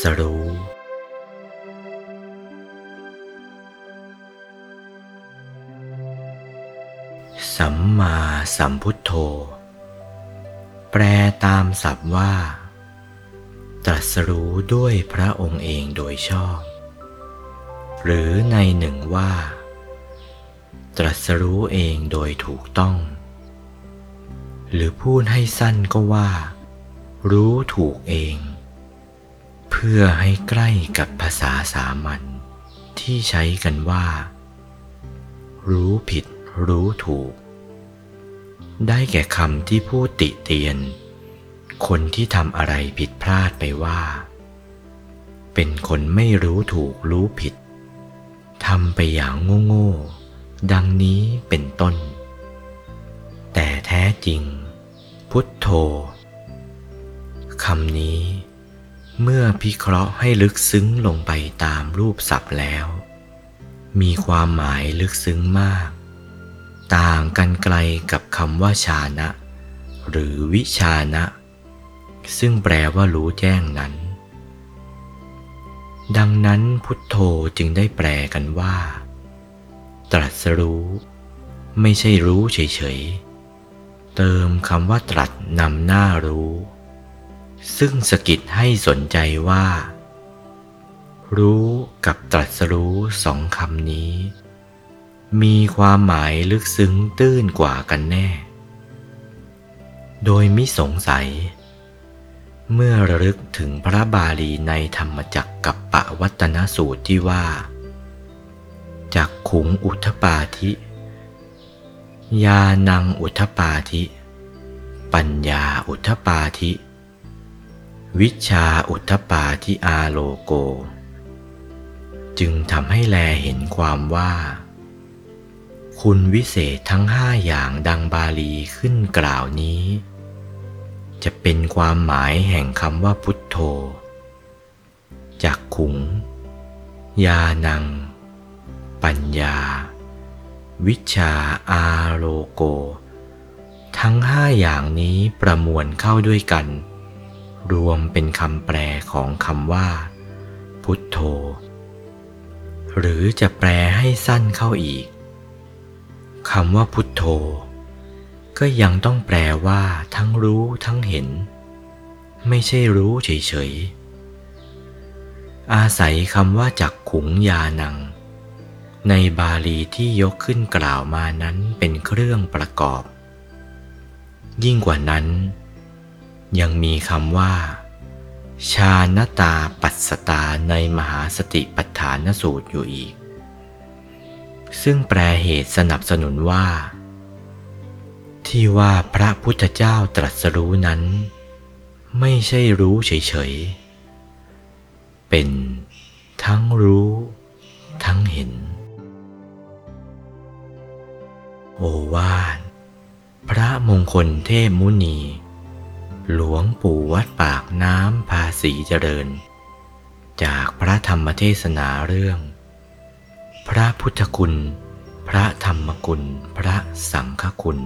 สรู้ สัมมาสัมพุทโธ แปลตามศัพท์ว่า ตรัสรู้ด้วยพระองค์เองโดยชอบ หรือในหนึ่งว่า ตรัสรู้เองโดยถูกต้อง หรือพูดให้สั้นก็ว่า รู้ถูกเอง เพื่อให้ใกล้กับภาษาสามัญที่ใช้กันว่า รู้ผิดรู้ถูก ได้แก่คำที่พูดติเตียน คนที่ทำอะไรผิดพลาดไปว่า เป็นคนไม่รู้ถูกรู้ผิดทำไปอย่างโง่ๆ ดังนี้เป็นต้น แต่แท้จริง พุทโธคำนี้ เมื่อพิเคราะห์ให้ลึกซึ้งลงไปตามรูปศัพท์แล้ว มีความหมายลึกซึ้งมาก ต่างกันไกลกับคำว่าชานะ หรือวิชานะ ซึ่งแปลว่ารู้แจ้งนั้น ดังนั้นพุทโธจึงได้แปลกันว่า ตรัสรู้ ไม่ใช่รู้เฉยๆ เติมคำว่าตรัสนำหน้ารู้ ซึ่งสกิดให้สนใจว่า รู้กับตรัสรู้สองคำนี้ มีความหมายลึกซึ้งตื้นกว่ากันแน่ โดยมิสงสัย เมื่อระลึกถึงพระบาลีในธรรมจักกับปะวัตนสูตรที่ว่า จากขุงอุทปาธิ ยานังอุทปาธิ ปัญญาอุทปาธิ วิชาอุทปาธิอาโลโก จึงทำให้แลเห็นความว่า คุณวิเศษทั้งห้าอย่างดังบาลีขึ้นกล่าวนี้ จะเป็นความหมายแห่งคำว่าพุทโธจากขุง ยานัง ปัญญา วิชาอาโลโก ทั้งห้าอย่างนี้ประมวลเข้าด้วยกัน รวมเป็นคำแปลของคำว่า พุทโธ หรือจะแปลให้สั้นเข้าอีกคำว่าพุทโธ ก็ยังต้องแปลว่าทั้งรู้ทั้งเห็น ไม่ใช่รู้เฉยๆ อาศัยคำว่าจักขุงยานัง ในบาลีที่ยกขึ้นกล่าวมานั้นเป็นเครื่องประกอบ ยิ่งกว่านั้น ยังมีคำว่า ชาณตาปัสสตาในมหาสติปัฏฐานสูตรอยู่อีก ซึ่งแปลเหตุสนับสนุนว่า ที่ว่าพระพุทธเจ้าตรัสรู้นั้น ไม่ใช่รู้เฉยๆ เป็นทั้งรู้ ทั้งเห็น โอวาทพระมงคลเทพมุนี หลวงปู่วัดปากน้ำภาษีเจริญ จากพระธรรมเทศนาเรื่อง พระพุทธคุณ พระธรรมคุณ พระสังฆคุณ